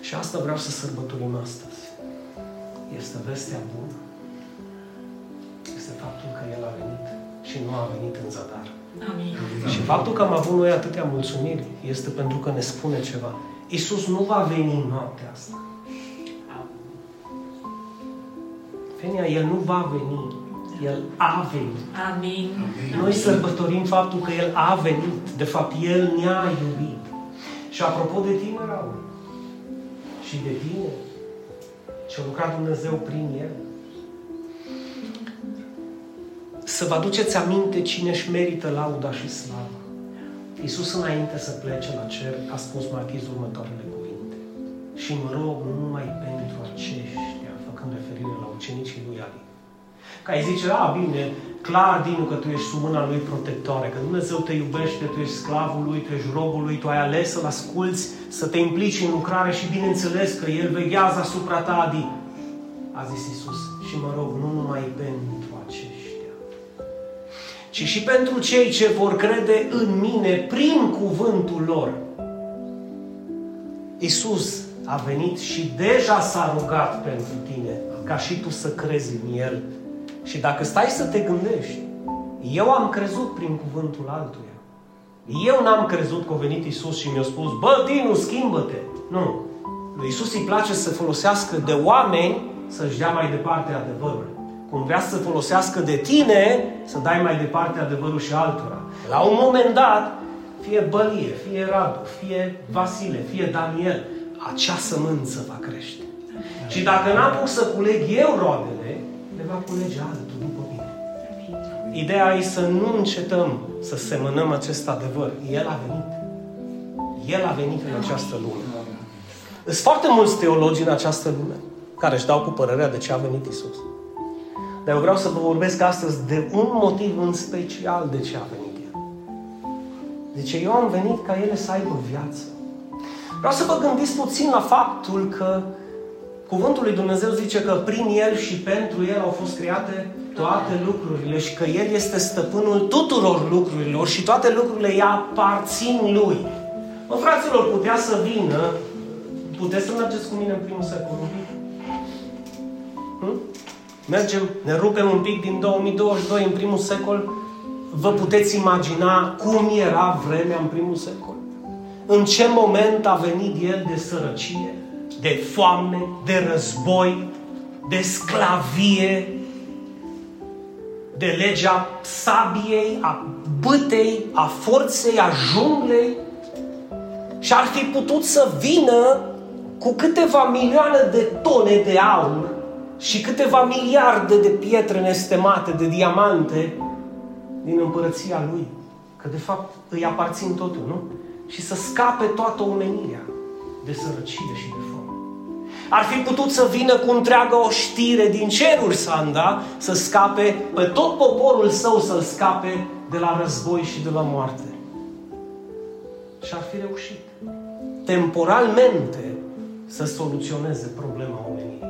Și asta vreau să sărbătorim astăzi. Este vestea bună. Este faptul că El a venit și nu a venit în zadar. Amin. Și faptul că am avut noi atâtea mulțumiri este pentru că ne spune ceva. Iisus nu va veni noaptea asta. Fenia, El nu va veni. El a venit. Amin. Noi sărbătorim faptul că El a venit. De fapt, El ne-a iubit. Și apropo de tine, Raul, și de tine, ce a lucrat Dumnezeu prin El, să vă aduceți aminte cine își merită lauda și slava. Iisus, înainte să plece la cer, a spus marchiz următoarele cuvinte. Și mă rog numai pentru aceștia, făcând referire la ucenicii lui Ali. Ca îi zice, a, bine, clar, Dinu, că tu ești sub mâna lui protectoare, că Dumnezeu te iubește, tu ești sclavul lui, tu ești robul lui, tu ai ales să-l asculți, să te implici în lucrare și bineînțeles că El veghează asupra ta, Adi. A zis Iisus, și mă rog, nu numai pentru aceștia, ci și pentru cei ce vor crede în mine prin cuvântul lor. Iisus a venit și deja s-a rugat pentru tine, ca și tu să crezi în El. Și dacă stai să te gândești, eu am crezut prin cuvântul altuia. Eu n-am crezut că a venit Isus și mi-a spus, bă, Dinu, schimbă-te. Nu. Lui Isus îi place să folosească de oameni să-și dea mai departe adevărul. Cum vrea să folosească de tine să dai mai departe adevărul și altora. La un moment dat, fie Bălie, fie Radu, fie Vasile, fie Daniel, acea sămânță va crește. Și dacă n-am pus să culeg eu roadele, le va culege altul după mine. Ideea e să nu încetăm să semănăm acest adevăr. El a venit. El a venit în această lume. Sunt foarte mulți teologi în această lume care își dau cu părerea de ce a venit Isus. Dar eu vreau să vă vorbesc astăzi de un motiv în special de ce a venit El. Deci eu am venit ca ele să aibă viață. Vreau să vă gândiți puțin la faptul că Cuvântul lui Dumnezeu zice că prin El și pentru El au fost create toate lucrurile și că El este stăpânul tuturor lucrurilor și toate lucrurile îi aparțin Lui. Mă, fraților, putea să vină, puteți să mergeți cu mine în primul secol un pic? Hm? Mergem, ne rupem un pic din 2022 în primul secol. Vă puteți imagina cum era vremea în primul secol? În ce moment a venit El de sărăcie? De foame, de război, de sclavie, de legea sabiei, a bâtei, a forței, a junglei și ar fi putut să vină cu câteva milioane de tone de aur și câteva miliarde de pietre nestemate, de diamante din împărăția lui. Că de fapt îi aparțin totul, nu? Și să scape toată omenirea de sărăcie și de foame. Ar fi putut să vină cu întreagă oștire din ceruri Sanda să scape pe tot poporul său să-l scape de la război și de la moarte. Și ar fi reușit temporalmente să soluționeze problema omenirii.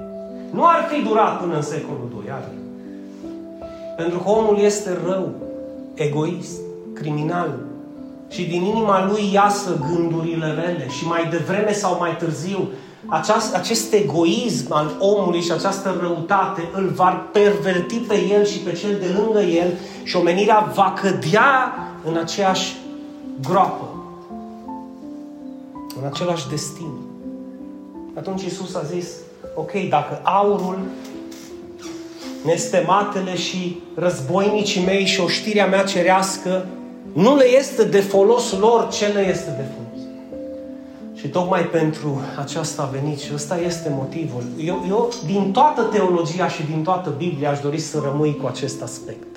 Nu ar fi durat până în secolul II, iar. Pentru că omul este rău, egoist, criminal, și din inima lui iasă gândurile rele și mai devreme sau mai târziu aceast, acest egoism al omului și această răutate îl va perverti pe el și pe cel de lângă el și omenirea va cădea în aceeași groapă, în același destin. Atunci Isus a zis, ok, dacă aurul, nestematele și războinicii mei și oștirea mea cerească nu le este de folos lor, ce le este de folos? Și tocmai pentru aceasta a venit și ăsta este motivul. Eu, eu, din toată teologia și din toată Biblia, aș dori să rămâi cu acest aspect.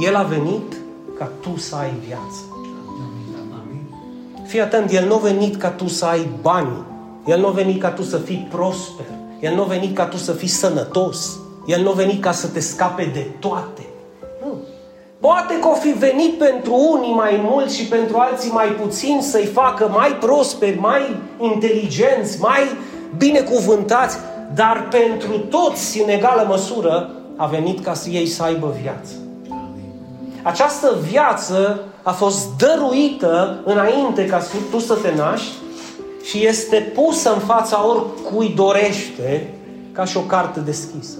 El a venit ca tu să ai viață. Fii atent, El nu a venit ca tu să ai bani. El nu a venit ca tu să fii prosper. El nu a venit ca tu să fii sănătos. El nu a venit ca să te scape de toate. Poate că o fi venit pentru unii mai mult și pentru alții mai puțin să-i facă mai prosperi, mai inteligenți, mai binecuvântați, dar pentru toți în egală măsură a venit ca să ei să aibă viață. Această viață a fost dăruită înainte ca tu să te naști și este pusă în fața oricui dorește ca și o carte deschisă.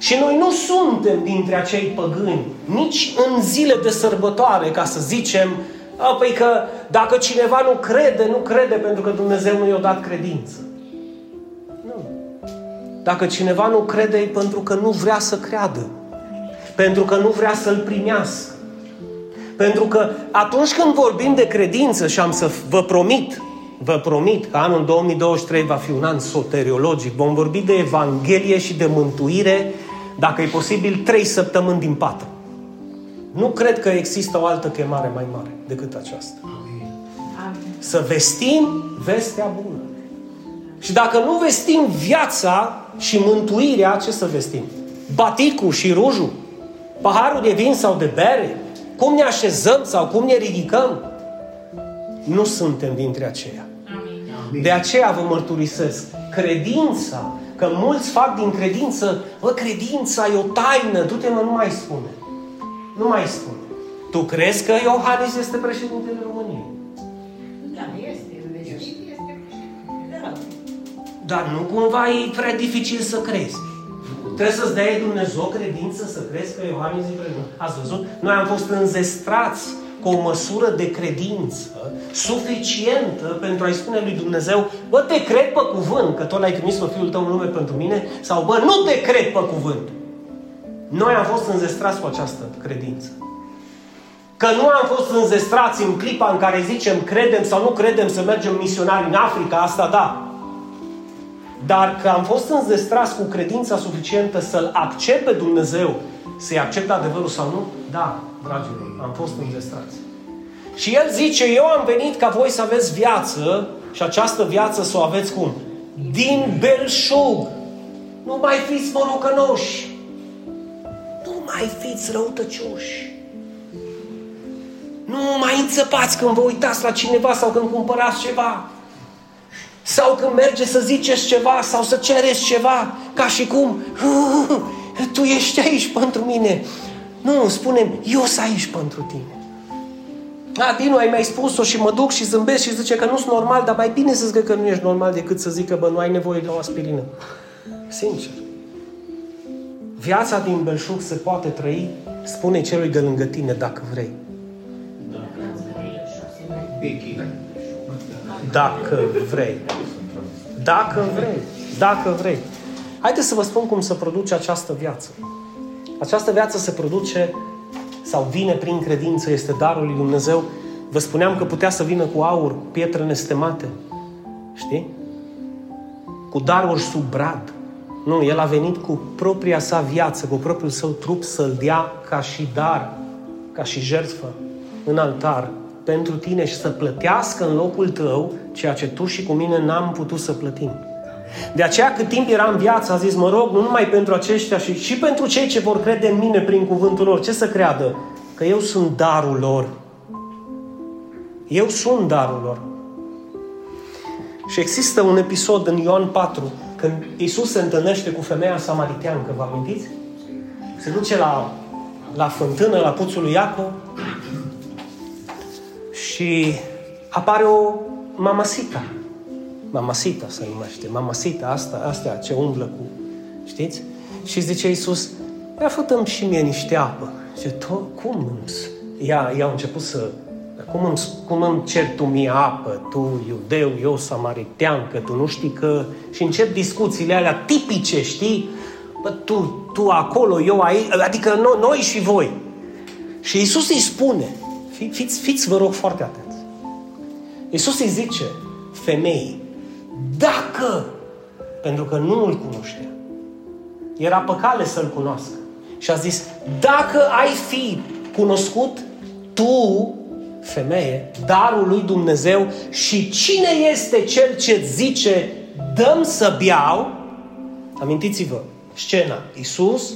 Și noi nu suntem dintre acei păgâni, nici în zile de sărbătoare, ca să zicem, a, păi că dacă cineva nu crede, nu crede pentru că Dumnezeu nu i-a dat credință. Nu. Dacă cineva nu crede, e pentru că nu vrea să creadă. Pentru că nu vrea să-L primească. Pentru că atunci când vorbim de credință și am să vă promit, vă promit că anul 2023 va fi un an soteriologic, vom vorbi de Evanghelie și de mântuire, dacă e posibil, trei săptămâni din patru. Nu cred că există o altă chemare mai mare decât aceasta. Amin. Să vestim vestea bună. Și dacă nu vestim viața și mântuirea, ce să vestim? Baticul și rujul? Paharul de vin sau de bere? Cum ne așezăm sau cum ne ridicăm? Nu suntem dintre aceia. Amin. De aceea vă mărturisesc. Credința, că mulți fac din credință, bă, credința e o taină, du-te mă, nu mai spune. Nu mai spune. Tu crezi că Iohannis este președintele României? Da, este. este da. Dar nu cumva e prea dificil să crezi. Trebuie să-ți dea Dumnezeu credință să crezi că Iohannis e președinte. Ați văzut? Noi am fost înzestrați cu o măsură de credință suficientă pentru a-i spune lui Dumnezeu, bă, te cred pe cuvânt, că tot l-ai trimis pe Fiul tău în lume pentru mine, sau bă, nu te cred pe cuvânt. Noi am fost înzestrați cu această credință. Că nu am fost înzestrați în clipa în care zicem credem sau nu credem să mergem misionari în Africa, asta da. Dar că am fost înzestrați cu credința suficientă să-L accept pe Dumnezeu, să-i accept adevărul sau nu, da, dragilor, am fost înzestrați. Și El zice, eu am venit ca voi să aveți viață și această viață să o aveți cum? Din belșug. Nu mai fiți morocănoși mai fiți răutăcioși. Nu mai înțăpați când vă uitați la cineva sau când cumpărați ceva. Sau când merge să ziceți ceva sau să cereți ceva, ca și cum tu ești aici pentru mine. Nu, spunem, eu sunt aici pentru tine. A, Dinu, ai mai spus-o și mă duc și zâmbesc și zice că nu sunt normal, dar mai bine să zic că nu ești normal decât să zic că bă, nu ai nevoie de o aspirină. Sincer. Viața din belșug se poate trăi, spune celui de lângă tine, dacă vrei. Dacă vrei. Dacă vrei. Dacă vrei. Haideți să vă spun cum se produce această viață. Această viață se produce sau vine prin credință, este darul lui Dumnezeu. Vă spuneam că putea să vină cu aur, pietre nestemate. Știi? Cu daruri sub brad. Nu, El a venit cu propria sa viață, cu propriul său trup să-l dea ca și dar, ca și jertfă în altar pentru tine și să plătească în locul tău ceea ce tu și cu mine n-am putut să plătim. De aceea cât timp era în viață a zis, mă rog, nu numai pentru aceștia, și, și pentru cei ce vor crede în mine prin cuvântul lor. Ce să creadă? Că eu sunt darul lor. Eu sunt darul lor. Și există un episod în Ioan 4 când Isus se întâlnește cu femeia samariteancă, vă amintiți? Se duce la, la fântână, la puțul lui Iacov și apare o mamasita. Mamasita se numește. Mamasita, asta, astea ce umblă cu... Știți? Și zice Isus, ia fătăm și mie niște apă. Și tot, cum? Ea, ea a început să cum îmi, cum îmi cer tu mie apă, tu iudeu, eu samaritean, că tu nu știi că... Și încep discuțiile alea tipice, știi? Bă, tu, tu acolo, eu aici, adică no, noi și voi. Și Isus îi spune, fi, fiți, fiți vă rog foarte atenți. Isus îi zice femeii, dacă, pentru că nu îl cunoștea, era păcale să-l cunoască. Și a zis, dacă ai fi cunoscut tu femeie, darul lui Dumnezeu și cine este cel ce zice dăm să beau, amintiți-vă, scena, Iisus,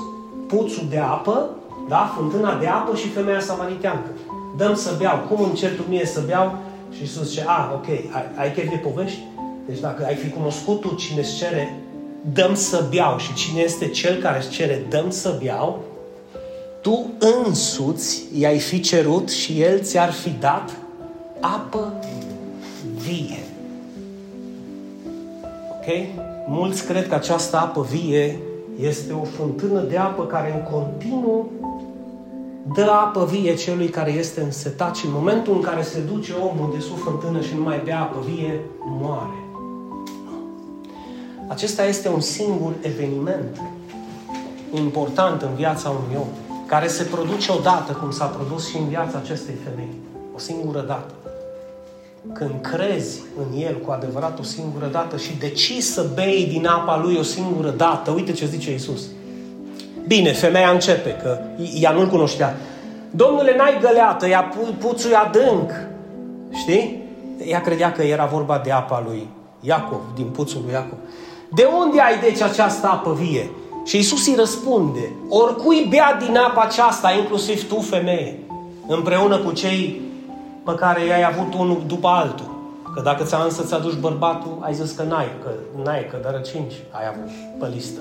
puțul de apă, da, fântâna de apă și femeia samariteancă. Dăm să beau. Cum îmi cer tu mie să beau? Și Iisus zice, a, ok, ai, ai chef de povești? Deci dacă ai fi cunoscut tu cine îți cere dăm să beau și cine este cel care îți cere dăm să beau, tu însuți i-ai fi cerut și el ți-ar fi dat apă vie. Ok? Mulți cred că această apă vie este o fântână de apă care în continuu dă apă vie celui care este însetat și în momentul în care se duce omul de sub fântână și nu mai bea apă vie, moare. Acesta este un singur eveniment important în viața unui om, care se produce odată, cum s-a produs și în viața acestei femei. O singură dată. Când crezi în El cu adevărat o singură dată și decizi să bei din apa Lui o singură dată, uite ce zice Isus. Bine, femeia începe, că ea nu-L cunoștea. Domnule, n-ai găleată, ea puțul adânc. Știi? Ea credea că era vorba de apa lui Iacov, din puțul lui Iacov. De unde ai deci această apă vie? Și Isus îi răspunde, oricui bea din apa aceasta, inclusiv tu, femeie, împreună cu cei pe care i-ai avut unul după altul. Că dacă ți-a însă ți aduci bărbatul, ai zis că n-ai, că n-ai, că doar cinci ai avut pe listă.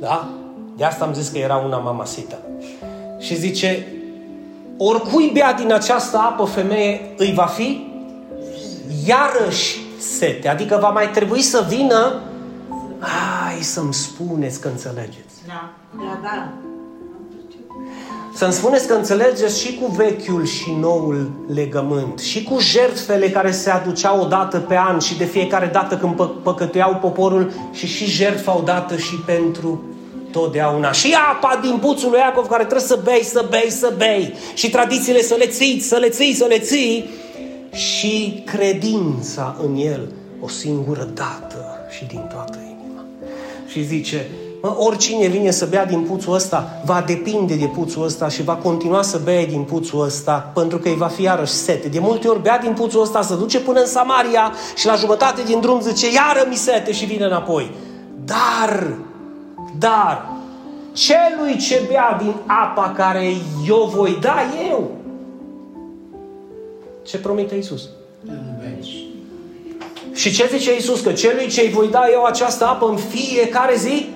Da? De asta am zis că era una mamasită. Și zice, oricui bea din această apă, femeie, îi va fi iarăși sete. Adică va mai trebui să vină Hai să-mi spuneți că înțelegeți. Da, da, da. Să-mi spuneți că înțelegeți și cu vechiul și noul legământ, și cu jertfele care se aduceau o dată pe an și de fiecare dată când pă- păcătuiau poporul și și jertfa odată și pentru totdeauna. Și apa din puțul lui Iacov care trebuie să bei, să bei, să bei. Și tradițiile să le ții, să le ții, să le ții. Și credința în el o singură dată și din toată inima. Și zice, Mă, oricine vine să bea din puțul ăsta, va depinde de puțul ăsta și va continua să bea din puțul ăsta, pentru că îi va fi iarăși sete. De multe ori bea din puțul ăsta, se duce până în Samaria și la jumătate din drum zice, iară mi sete și vine înapoi. Dar, dar, celui ce bea din apa care eu voi da eu, ce promite Iisus? Și ce zice Iisus? Că celui ce îi voi da eu această apă în fiecare zi,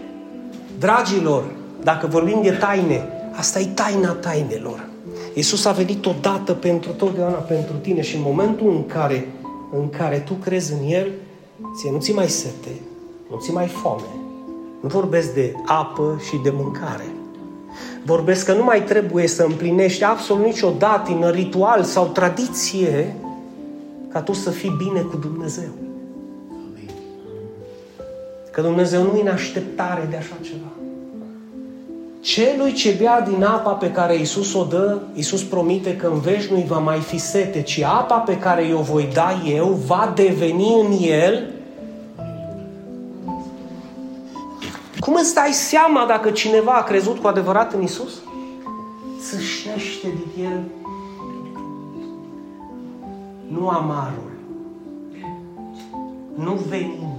Dragilor, dacă vorbim de taine, asta e taina tainelor. Iisus a venit odată pentru totdeauna pentru tine și în momentul în care, în care tu crezi în El, ție nu ți mai sete, nu ți mai foame. Nu vorbesc de apă și de mâncare. Vorbesc că nu mai trebuie să împlinești absolut nicio datină, ritual sau tradiție ca tu să fii bine cu Dumnezeu. Că Dumnezeu nu e în așteptare de așa ceva. Celui ce bea din apa pe care Isus o dă, Isus promite că în veci nu-i va mai fi sete, ci apa pe care o voi da eu va deveni în el Cum îți dai seama dacă cineva a crezut cu adevărat în Isus? Țâșnește din el nu amarul, nu veninul,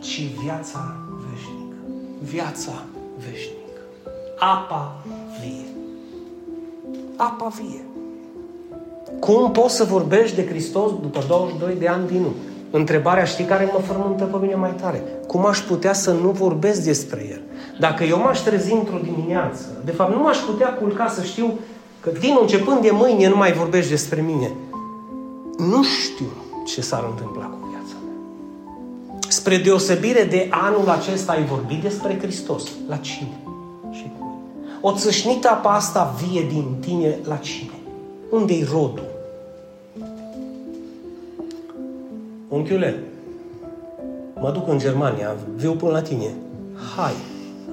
ci viața veșnică. Viața veșnică. Apa vie. Apa vie. Cum poți să vorbești de Hristos după 22 de ani din nu? Întrebarea știi care mă frământă pe mine mai tare? Cum aș putea să nu vorbesc despre El? Dacă eu m-aș trezi într-o dimineață, de fapt nu m-aș putea culca să știu că din începând de mâine nu mai vorbești despre mine. Nu știu ce s-ar întâmpla cu Spre deosebire de anul acesta ai vorbit despre Hristos. La cine? Și cui? O țâșnită apa asta vie din tine la cine? Unde-i rodul? Unchiule, mă duc în Germania, viu până la tine. Hai!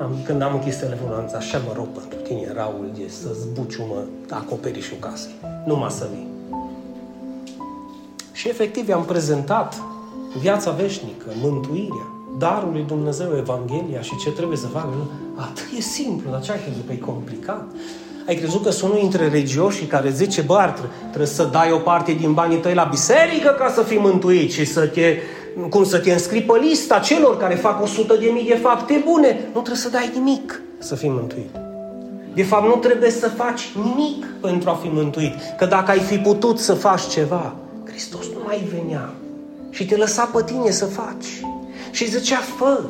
Am, când am închis telefonul, am zis, așa mă rog pentru tine, Raul, e să zbuciu mă acoperișul casei. Numai să vii. Și efectiv i-am prezentat viața veșnică, mântuirea, darul lui Dumnezeu, Evanghelia și ce trebuie să facă. Atât e simplu, dar ce ai crezut că e complicat? Ai crezut că sunt unul dintre religioși care zice, bă, ar, trebuie să dai o parte din banii tăi la biserică ca să fii mântuit și să te, cum să te înscrii pe lista celor care fac 100 de mii de fapte bune. Nu trebuie să dai nimic să fii mântuit. De fapt, nu trebuie să faci nimic pentru a fi mântuit. Că dacă ai fi putut să faci ceva, Hristos nu mai venea și te lăsa pe tine să faci. Și zicea, fă,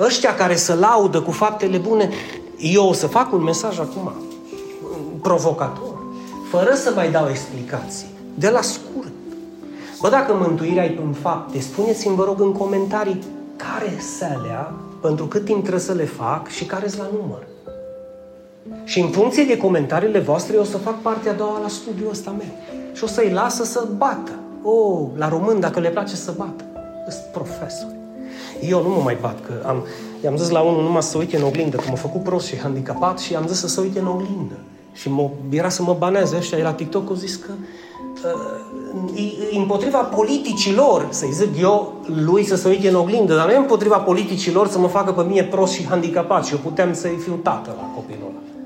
ăștia care să laudă cu faptele bune, eu o să fac un mesaj acum, provocator, fără să mai dau explicații, de la scurt. Bă, dacă mântuirea e în fapte, spuneți-mi, vă rog, în comentarii care alea, pentru cât timp trebuie să le fac și care la număr. Și în funcție de comentariile voastre, eu o să fac partea a doua la studiul ăsta meu. Și o să-i lasă să bată. Oh, la român, dacă le place să bată. Sunt profesori. Eu nu mă mai bat, că am, i-am zis la unul numai să uite în oglindă, că m-a făcut prost și handicapat și i-am zis să se uite în oglindă. Și mă, era să mă baneze ăștia, la TikTok, au zis că uh, împotriva politicilor, să-i zic eu, lui să se uite în oglindă, dar nu e împotriva politicilor să mă facă pe mine prost și handicapat și eu puteam să-i fiu tată la copilul ăla.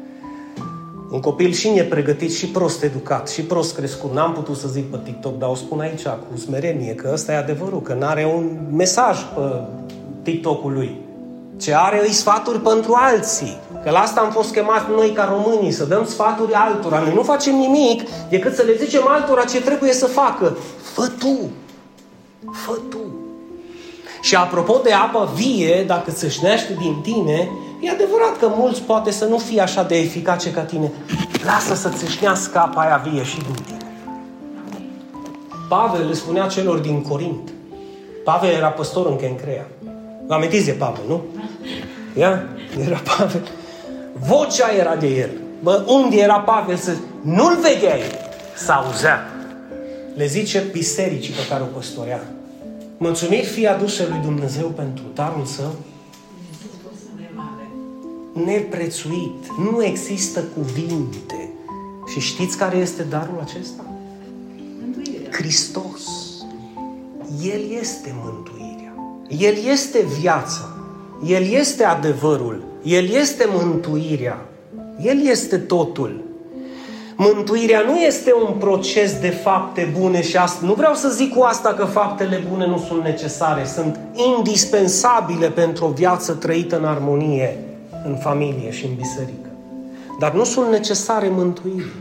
Un copil și nepregătit și prost educat și prost crescut. N-am putut să zic pe TikTok, dar o spun aici cu smerenie, că ăsta e adevărul, că n-are un mesaj pe TikTok-ul lui. Ce are îi sfaturi pentru alții. Că la asta am fost chemați noi ca românii, să dăm sfaturi altora. Noi nu facem nimic decât să le zicem altora ce trebuie să facă. Fă tu! Fă tu! Și apropo de apă vie, dacă țâșnește din tine, e adevărat că mulți poate să nu fie așa de eficace ca tine. Lasă să țâșnească apa aia vie și din tine. Pavel le spunea celor din Corint. Pavel era păstor în Kencrea. Vă amintiți de Pavel, nu? Ia? Era Pavel. Vocea era de el. Bă, unde era Pavel să... Nu-l vedeai, să auzea. Le zice bisericii pe care o păstorea. Mulțumiri fie aduse lui Dumnezeu pentru darul său neprețuit. Nu există cuvinte. Și știți care este darul acesta? Hristos. El este mântuirea. El este viața. El este adevărul. El este mântuirea. El este totul. Mântuirea nu este un proces de fapte bune și asta. Nu vreau să zic cu asta că faptele bune nu sunt necesare, sunt indispensabile pentru o viață trăită în armonie, în familie și în biserică. Dar nu sunt necesare mântuiri.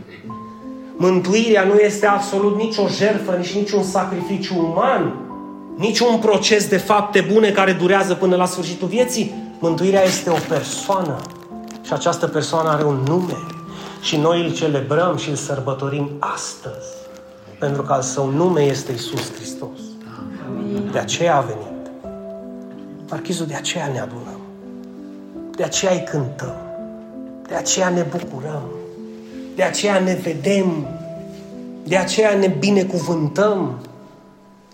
Mântuirea nu este absolut nicio jertfă, nici niciun sacrificiu uman, nici un proces de fapte bune care durează până la sfârșitul vieții. Mântuirea este o persoană și această persoană are un nume. Și noi îl celebrăm și îl sărbătorim astăzi. Pentru că al său nume este Isus Hristos. De aceea a venit. Parchizul, de aceea ne adunăm. De aceea îi cântăm. De aceea ne bucurăm. De aceea ne vedem. De aceea ne binecuvântăm.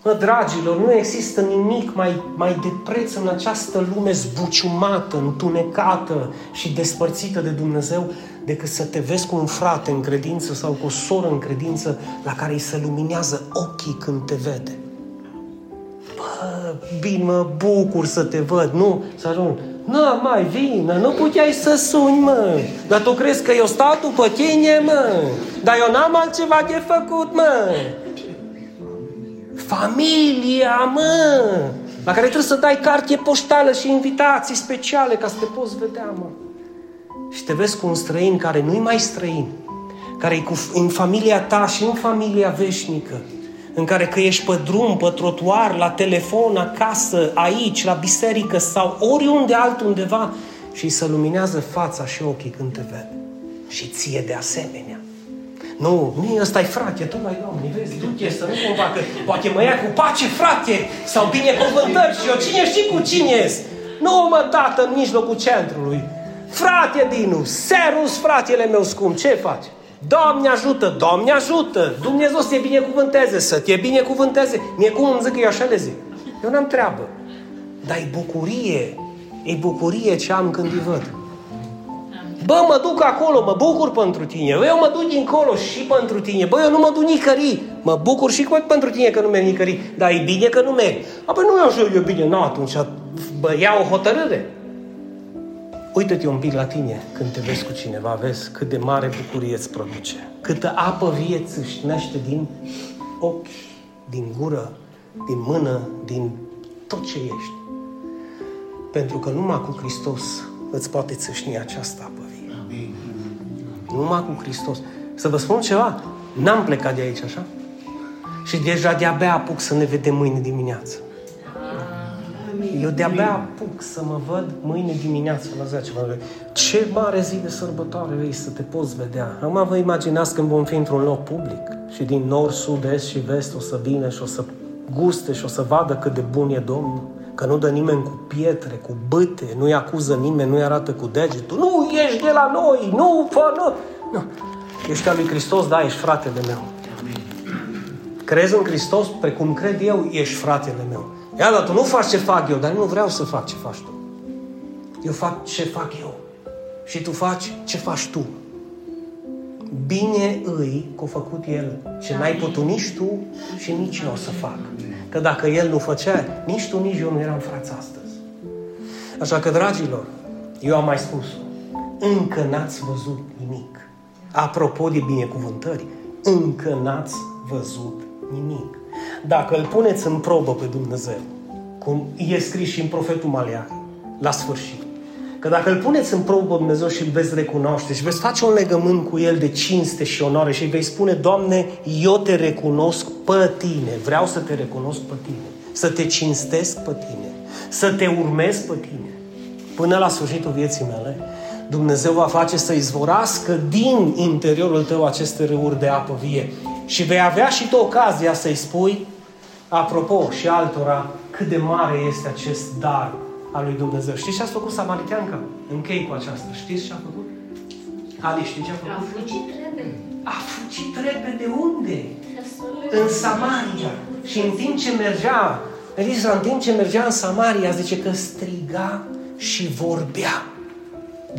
Mă, dragilor, nu există nimic mai, mai de preț în această lume zbuciumată, întunecată și despărțită de Dumnezeu decât să te vezi cu un frate în credință sau cu o soră în credință la care îi se luminează ochii când te vede. Bă, bine, mă bucur să te văd, nu? Să ajung. Nu, mai vină, nu puteai să suni, mă. Dar tu crezi că eu stau după tine, mă? Dar eu n-am altceva de făcut, mă. Familia, mă! La care trebuie să dai carte poștală și invitații speciale ca să te poți vedea, mă și te vezi cu un străin care nu-i mai străin, care e cu, în familia ta și în familia veșnică, în care că ești pe drum, pe trotuar, la telefon, acasă, aici, la biserică sau oriunde altundeva și îi se luminează fața și ochii când te vede. Și ție de asemenea. Nu, nu ăsta e frate, tu mai Doamne, vezi, du-te să nu cumva că poate mă ia cu pace, frate, sau binecuvântări și eu cine știi cu cine ies. Nu mă, tată, în mijlocul centrului. Frate Dinu, serus fratele meu scump, ce faci? Doamne ajută, Doamne ajută, Dumnezeu să te binecuvânteze, să te binecuvânteze. Mie cum îmi zic că eu așa le zic. Eu n-am treabă. Dar e bucurie, e bucurie ce am când îi văd. Bă, mă duc acolo, mă bucur pentru tine. Eu mă duc dincolo și pentru tine. Bă, eu nu mă duc nicări. Mă bucur și pentru tine că nu merg nicări. Dar e bine că nu merg. Apoi nu e așa, e bine. Nu, atunci bă, ia o hotărâre. Uită-te un pic la tine când te vezi cu cineva, vezi cât de mare bucurie îți produce. Câtă apă vie îți naște din ochi, din gură, din mână, din tot ce ești. Pentru că numai cu Hristos îți poate țâșni această apă vie. Amin. Numai cu Hristos. Să vă spun ceva, n-am plecat de aici, așa? Și deja de-abia apuc să ne vedem mâine dimineață. Eu de-abia apuc să mă văd mâine dimineață la 10. Mă ce mare zi de sărbătoare vrei să te poți vedea. Acum vă imaginați când vom fi într-un loc public și din nord, sud, est și vest o să vină și o să guste și o să vadă cât de bun e Domnul. Că nu dă nimeni cu pietre, cu bâte, nu-i acuză nimeni, nu-i arată cu degetul. Nu, ești de la noi, nu, fă, nu. nu. Ești al lui Hristos, da, ești fratele meu. Crezi în Hristos precum cred eu, ești fratele meu. Ia, dar tu nu faci ce fac eu, dar nu vreau să fac ce faci tu. Eu fac ce fac eu. Și tu faci ce faci tu. Bine îi că a făcut El ce n-ai putut nici tu și nici eu să fac. Că dacă El nu făcea, nici tu, nici eu nu eram frați astăzi. Așa că, dragilor, eu am mai spus încă n-ați văzut nimic. Apropo de binecuvântări, încă n-ați văzut nimic. Dacă îl puneți în probă pe Dumnezeu, cum e scris și în profetul Maleac, la sfârșit, că dacă îl puneți în probă Dumnezeu și îl veți recunoaște și veți face un legământ cu el de cinste și onoare și îi veți spune, Doamne, eu te recunosc pe tine, vreau să te recunosc pe tine, să te cinstesc pe tine, să te urmez pe tine, până la sfârșitul vieții mele, Dumnezeu va face să izvorască din interiorul tău aceste râuri de apă vie. Și vei avea și tu ocazia să-i spui, apropo, și altora, cât de mare este acest dar al lui Dumnezeu. Știți ce a făcut Samariteanca? Închei cu aceasta. Știți ce a făcut? Ali, știți ce a făcut? A fugit repede. A fugit repede unde? În Samaria. Și în timp ce mergea, Elisa, în timp ce mergea în Samaria, zice că striga și vorbea.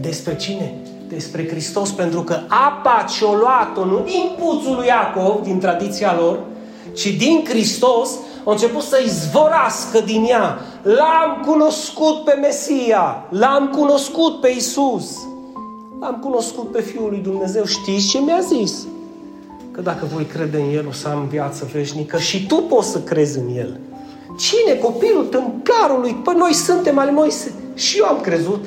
Despre cine? Despre Hristos, pentru că apa ce-o luat-o, nu din puțul lui Iacov, din tradiția lor, ci din Hristos, a început să izvorască din ea. L-am cunoscut pe Mesia, l-am cunoscut pe Isus, l-am cunoscut pe Fiul lui Dumnezeu. Știți ce mi-a zis? Că dacă voi crede în El, o să am viață veșnică și tu poți să crezi în El. Cine? Copilul tâmplarului? Păi noi suntem ale Moise. Și eu am crezut.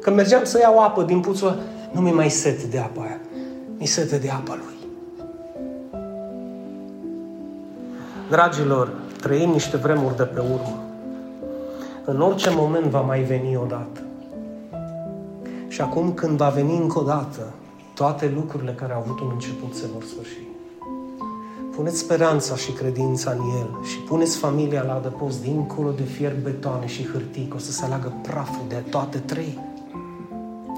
Când mergeam să iau apă din puțul nu mi mai sete de apa aia. Mi sete de apa lui. Dragilor, trăim niște vremuri de pe urmă. În orice moment va mai veni odată. Și acum când va veni încă o dată, toate lucrurile care au avut un început se vor sfârși. Puneți speranța și credința în El și puneți familia la adăpost dincolo de fier betoane și hârtii, că o să se aleagă praful de toate trei.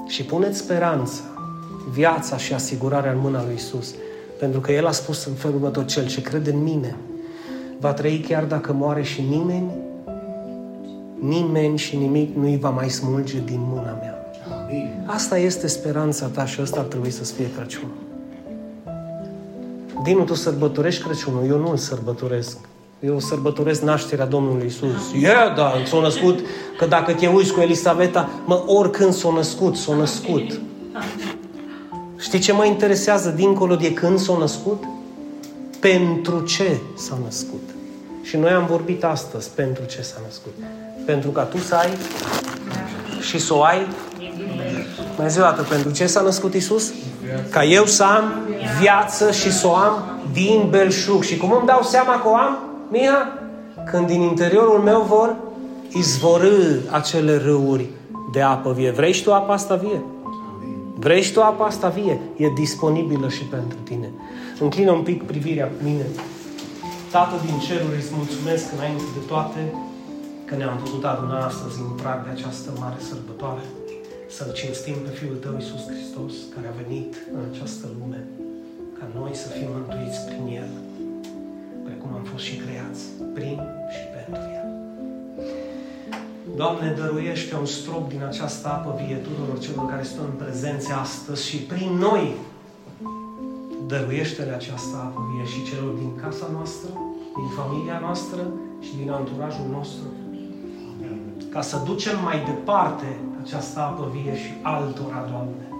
Și puneți speranța, viața și asigurarea în mâna lui Isus, pentru că El a spus în felul următor, cel ce crede în mine, va trăi chiar dacă moare și nimeni, nimeni și nimic nu îi va mai smulge din mâna mea. Asta este speranța ta și ăsta ar trebui să fie Crăciunul. Dinu, tu sărbătorești Crăciunul, eu nu îl sărbătoresc. Eu sărbătoresc nașterea Domnului Isus. E, yeah, da, s-a născut, că dacă te uiți cu Elisaveta, mă, oricând s-a născut, s-a născut. Știi ce mă interesează dincolo de când s-a născut? Pentru ce s-a născut? Și noi am vorbit astăzi pentru ce s-a născut. Pentru ca tu să ai și să o ai mai zi o dată, pentru ce s-a născut Isus? Ca eu să am viață și să o am din belșug. Și cum îmi dau seama că o am? Mia? Când din interiorul meu vor izvorâ acele râuri de apă vie. Vrei și tu apa asta vie? Vrei și tu apa asta vie? E disponibilă și pentru tine. Înclină un pic privirea cu mine. Tată din ceruri, îți mulțumesc înainte de toate că ne-am putut aduna astăzi în prag de această mare sărbătoare. Să-L cinstim pe Fiul Tău, Iisus Hristos, care a venit în această lume, ca noi să fim mântuiți prin El, precum am fost și creați, prin și pentru El. Doamne, dăruiește un strop din această apă vie tuturor celor care sunt în prezență astăzi și prin noi dăruiește-le această apă vie și celor din casa noastră, din familia noastră și din anturajul nostru. Ca să ducem mai departe această apă vie și altora, Doamne.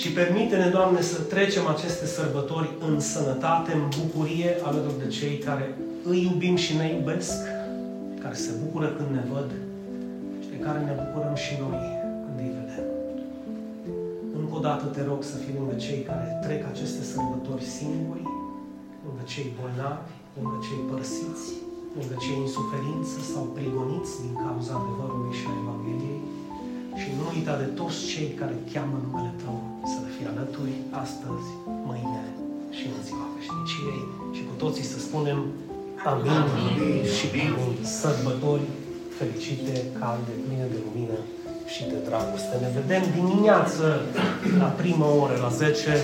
Și permite-ne, Doamne, să trecem aceste sărbători în sănătate, în bucurie, alături de cei care îi iubim și ne iubesc, care se bucură când ne văd și de care ne bucurăm și noi când îi vedem. Încă o dată te rog să fii lângă cei care trec aceste sărbători singuri, lângă cei bolnavi, lângă cei părăsiți, lângă cei în suferință sau prigoniți din cauza adevărului și a Evangheliei și nu uita de toți cei care cheamă numele Tău să le fie alături astăzi, mâine și în ziua veșniciei și cu toții să spunem Amin, Amin. și Amin. Sărbători fericite, calde, pline de lumină și de dragoste. Ne vedem dimineață la prima oră, la 10,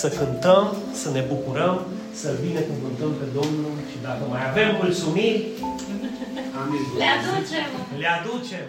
să cântăm, să ne bucurăm, să-L binecuvântăm pe Domnul și dacă mai avem mulțumiri, Le aducem! le aducem.